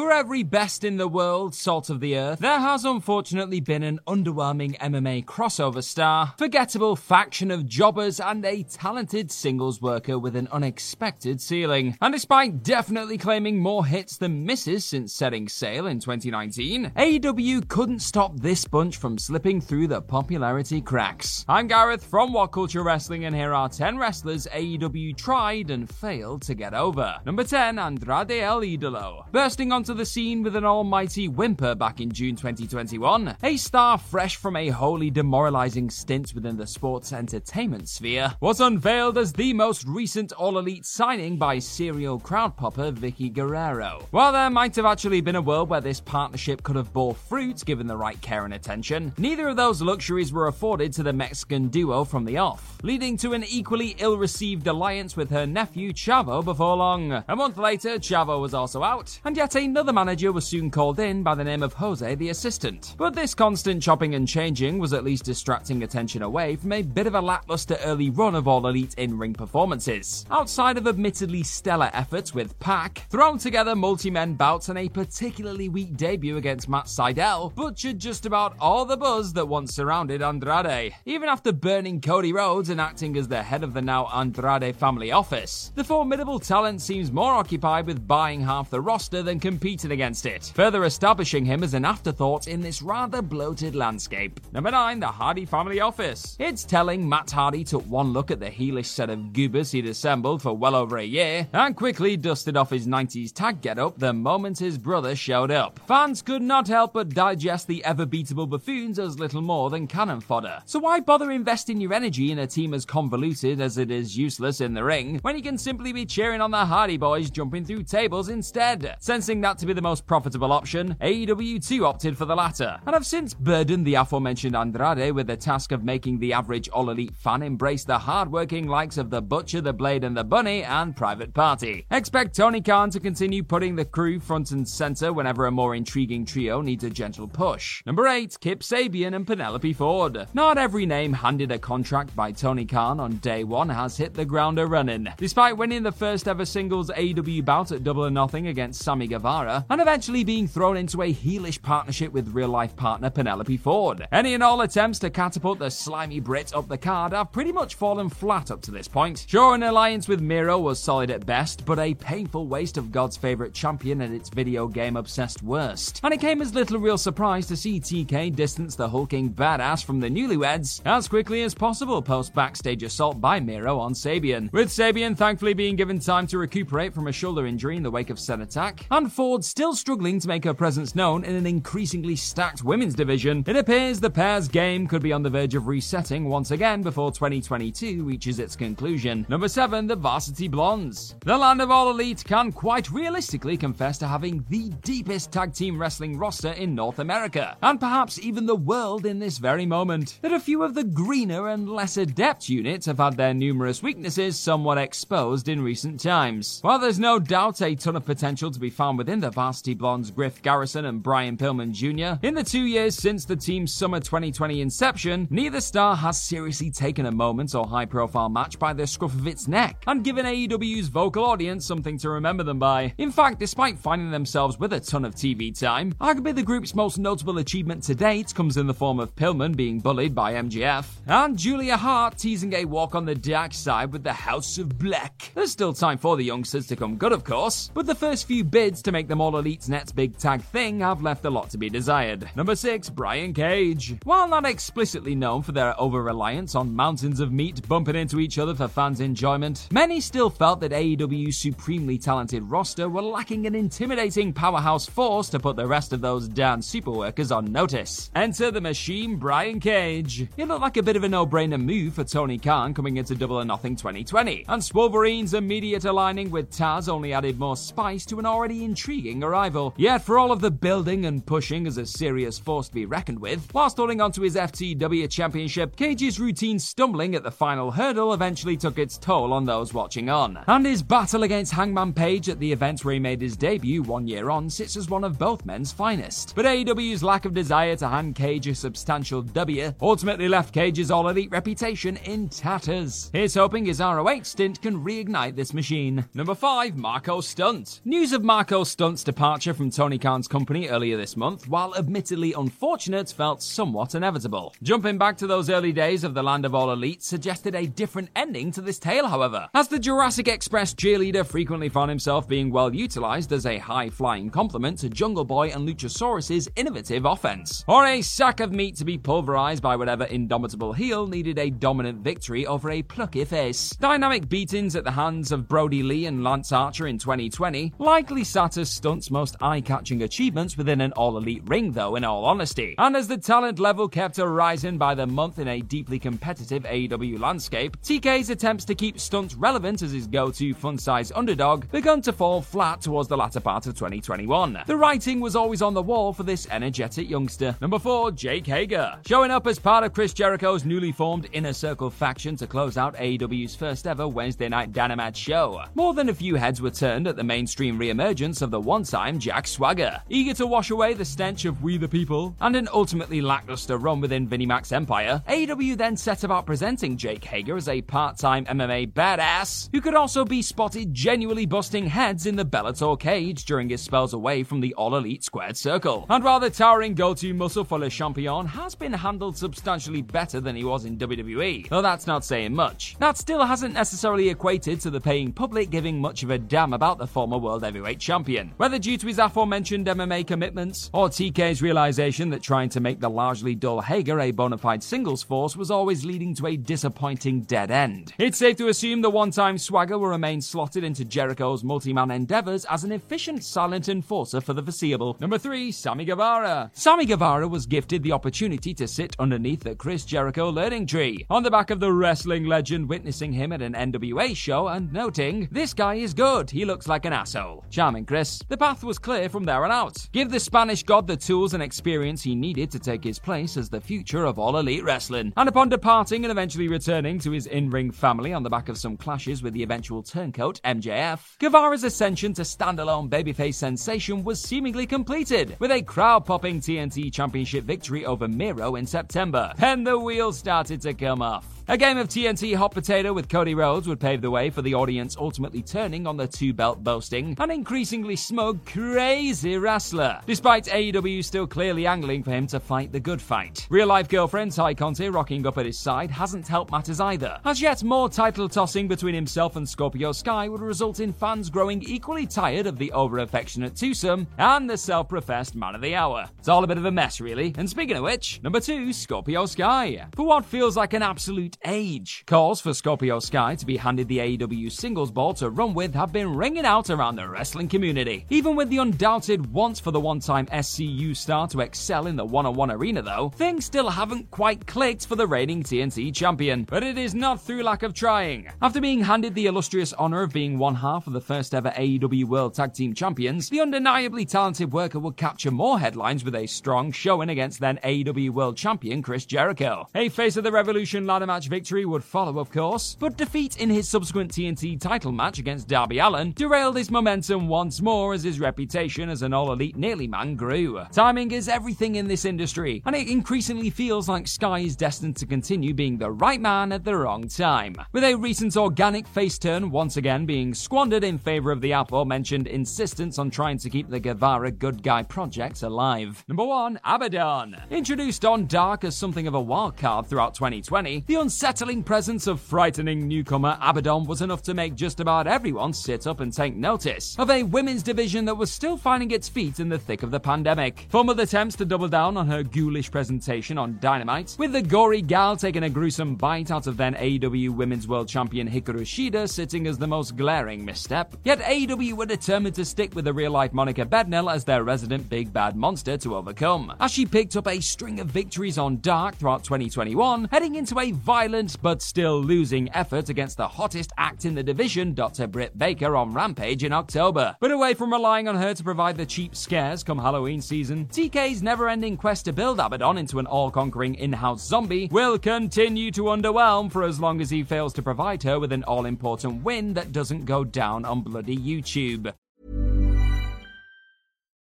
For every best in the world salt of the earth, there has unfortunately been an underwhelming MMA crossover star, forgettable faction of jobbers, and a talented singles worker with an unexpected ceiling. And despite definitely claiming more hits than misses since setting sail in 2019, AEW couldn't stop this bunch from slipping through the popularity cracks. I'm Gareth from What Culture Wrestling, and here are 10 wrestlers AEW tried and failed to get over. Number 10, Andrade El Idolo. Bursting onto the scene with an almighty whimper back in June 2021. A star fresh from a wholly demoralizing stint within the sports entertainment sphere, was unveiled as the most recent All Elite signing by serial crowd popper Vickie Guerrero. While there might have actually been a world where this partnership could have bore fruit given the right care and attention, neither of those luxuries were afforded to the Mexican duo from the off, leading to an equally ill-received alliance with her nephew Chavo before long. A month later, Chavo was also out, and yet another manager was soon called in by the name of Jose the assistant. But this constant chopping and changing was at least distracting attention away from a bit of a lackluster early run of all elite in ring performances. Outside of admittedly stellar efforts with Pac, thrown together multi men bouts and a particularly weak debut against Matt Sydal, butchered just about all the buzz that once surrounded Andrade. Even after burning Cody Rhodes and acting as the head of the now Andrade family office, the formidable talent seems more occupied with buying half the roster than competing against it, further establishing him as an afterthought in this rather bloated landscape. Number 9, the Hardy family office. It's telling Matt Hardy took one look at the heelish set of goobers he'd assembled for well over a year and quickly dusted off his 90s tag getup the moment his brother showed up. Fans could not help but digest the ever beatable buffoons as little more than cannon fodder. So why bother investing your energy in a team as convoluted as it is useless in the ring when you can simply be cheering on the Hardy boys jumping through tables instead? Sensing that to be the most profitable option, AEW too opted for the latter, and have since burdened the aforementioned Andrade with the task of making the average All Elite fan embrace the hardworking likes of the Butcher, the Blade, and the Bunny, and Private Party. Expect Tony Khan to continue putting the crew front and center whenever a more intriguing trio needs a gentle push. Number 8, Kip Sabian and Penelope Ford. Not every name handed a contract by Tony Khan on day one has hit the ground a running. Despite winning the first ever singles AEW bout at Double or Nothing against Sammy Guevara, and eventually being thrown into a heelish partnership with real life partner Penelope Ford. Any and all attempts to catapult the slimy Brit up the card have pretty much fallen flat up to this point. Sure, an alliance with Miro was solid at best, but a painful waste of God's favourite champion at its video game obsessed worst. And it came as little real surprise to see TK distance the hulking badass from the newlyweds as quickly as possible post backstage assault by Miro on Sabian. With Sabian thankfully being given time to recuperate from a shoulder injury in the wake of said attack, and Ford still struggling to make her presence known in an increasingly stacked women's division, it appears the pair's game could be on the verge of resetting once again before 2022 reaches its conclusion. Number 7, the Varsity Blondes. The land of all elite can quite realistically confess to having the deepest tag team wrestling roster in North America, and perhaps even the world in this very moment. That a few of the greener and less adept units have had their numerous weaknesses somewhat exposed in recent times. While there's no doubt a ton of potential to be found within the Varsity Blondes Griff Garrison and Brian Pillman Jr. In the two years since the team's summer 2020 inception, neither star has seriously taken a moment or high profile match by the scruff of its neck and given AEW's vocal audience something to remember them by. In fact, despite finding themselves with a ton of TV time, arguably the group's most notable achievement to date comes in the form of Pillman being bullied by MJF and Julia Hart teasing a walk on the dark side with the House of Black. There's still time for the youngsters to come good, of course, but the first few bids to make them all Elite's next big tag thing have left a lot to be desired. Number 6, Brian Cage. While not explicitly known for their over reliance on mountains of meat bumping into each other for fans' enjoyment, many still felt that AEW's supremely talented roster were lacking an intimidating powerhouse force to put the rest of those damn superworkers on notice. Enter the machine, Brian Cage. It looked like a bit of a no-brainer move for Tony Khan coming into Double or Nothing 2020, and Swolverine's immediate aligning with Taz only added more spice to an already intriguing arrival. Yet, for all of the building and pushing as a serious force to be reckoned with, whilst holding onto his FTW championship, Cage's routine stumbling at the final hurdle eventually took its toll on those watching on. And his battle against Hangman Page at the event where he made his debut one year on sits as one of both men's finest. But AEW's lack of desire to hand Cage a substantial W ultimately left Cage's all elite reputation in tatters. Here's hoping his ROH stint can reignite this machine. Number 5, Marko Stunt. News of Marko Stunt's departure from Tony Khan's company earlier this month, while admittedly unfortunate, felt somewhat inevitable. Jumping back to those early days of the Land of All Elite suggested a different ending to this tale, however, as the Jurassic Express cheerleader frequently found himself being well utilized as a high flying complement to Jungle Boy and Luchasaurus's innovative offense, or a sack of meat to be pulverized by whatever indomitable heel needed a dominant victory over a plucky face. Dynamic beatings at the hands of Brodie Lee and Lance Archer in 2020 likely sat as Stunt's most eye catching achievements within an all elite ring, though, in all honesty. And as the talent level kept rising by the month in a deeply competitive AEW landscape, TK's attempts to keep Stunt relevant as his go to fun sized underdog began to fall flat towards the latter part of 2021. The writing was always on the wall for this energetic youngster. Number 4, Jake Hager. Showing up as part of Chris Jericho's newly formed Inner Circle faction to close out AEW's first ever Wednesday night Dynamite show. More than a few heads were turned at the mainstream re-emergence of the one-time Jack Swagger. Eager to wash away the stench of We the People and an ultimately lackluster run within Vinnie Mac's empire, AEW then set about presenting Jake Hager as a part-time MMA badass who could also be spotted genuinely busting heads in the Bellator cage during his spells away from the All Elite Squared Circle. And while the towering go-to muscle for Le Champion has been handled substantially better than he was in WWE, though that's not saying much, that still hasn't necessarily equated to the paying public giving much of a damn about the former World Heavyweight Champion. Whether due to his aforementioned MMA commitments, or TK's realization that trying to make the largely dull Hager a bona fide singles force was always leading to a disappointing dead end. It's safe to assume the one-time swagger will remain slotted into Jericho's multi-man endeavors as an efficient silent enforcer for the foreseeable. Number 3, Sammy Guevara. Sammy Guevara was gifted the opportunity to sit underneath the Chris Jericho learning tree, on the back of the wrestling legend witnessing him at an NWA show and noting, this guy is good, he looks like an asshole. Charming Chris. The path was clear from there on out. Give the Spanish god the tools and experience he needed to take his place as the future of all elite wrestling. And upon departing and eventually returning to his in-ring family on the back of some clashes with the eventual turncoat MJF, Guevara's ascension to standalone babyface sensation was seemingly completed with a crowd-popping TNT Championship victory over Miro in September. Then the wheels started to come off. A game of TNT hot potato with Cody Rhodes would pave the way for the audience ultimately turning on the two belt boasting and increasingly smug, crazy wrestler, despite AEW still clearly angling for him to fight the good fight. Real life girlfriend Tay Conti rocking up at his side hasn't helped matters either, as yet more title tossing between himself and Scorpio Sky would result in fans growing equally tired of the over affectionate twosome and the self professed man of the hour. It's all a bit of a mess, really. And speaking of which, number two, Scorpio Sky. For what feels like an absolute age. Calls for Scorpio Sky to be handed the AEW singles ball to run with have been ringing out around the wrestling community. Even with the undoubted want for the one time SCU star to excel in the one on one arena, though, things still haven't quite clicked for the reigning TNT champion. But it is not through lack of trying. After being handed the illustrious honor of being one half of the first ever AEW World Tag Team Champions, the undeniably talented worker will capture more headlines with a strong showing against then AEW World Champion Chris Jericho. A face of the Revolution ladder match victory would follow, of course, but defeat in his subsequent TNT title match against Darby Allin derailed his momentum once more as his reputation as an all elite nearly man grew. Timing is everything in this industry, and it increasingly feels like Sky is destined to continue being the right man at the wrong time. With a recent organic face turn once again being squandered in favor of the aforementioned insistence on trying to keep the Guevara good guy project alive. Number 1. Abadon. Introduced on Dark as something of a wild card throughout 2020, the unsettling presence of frightening newcomer Abadon was enough to make just about everyone sit up and take notice of a women's division that was still finding its feet in the thick of the pandemic. Fumbled attempts to double down on her ghoulish presentation on Dynamite, with the gory gal taking a gruesome bite out of then AEW Women's World Champion Hikaru Shida sitting as the most glaring misstep. Yet AEW were determined to stick with the real life Monica Bednell as their resident big bad monster to overcome, as she picked up a string of victories on Dark throughout 2021, heading into a violent but still losing effort against the hottest act in the division, Dr. Britt Baker, on Rampage in October. But away from relying on her to provide the cheap scares come Halloween season, TK's never ending quest to build Abadon into an all conquering in house zombie will continue to underwhelm for as long as he fails to provide her with an all important win that doesn't go down on bloody YouTube.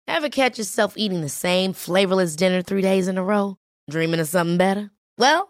Ever catch yourself eating the same flavorless dinner three days in a row? Dreaming of something better? Well,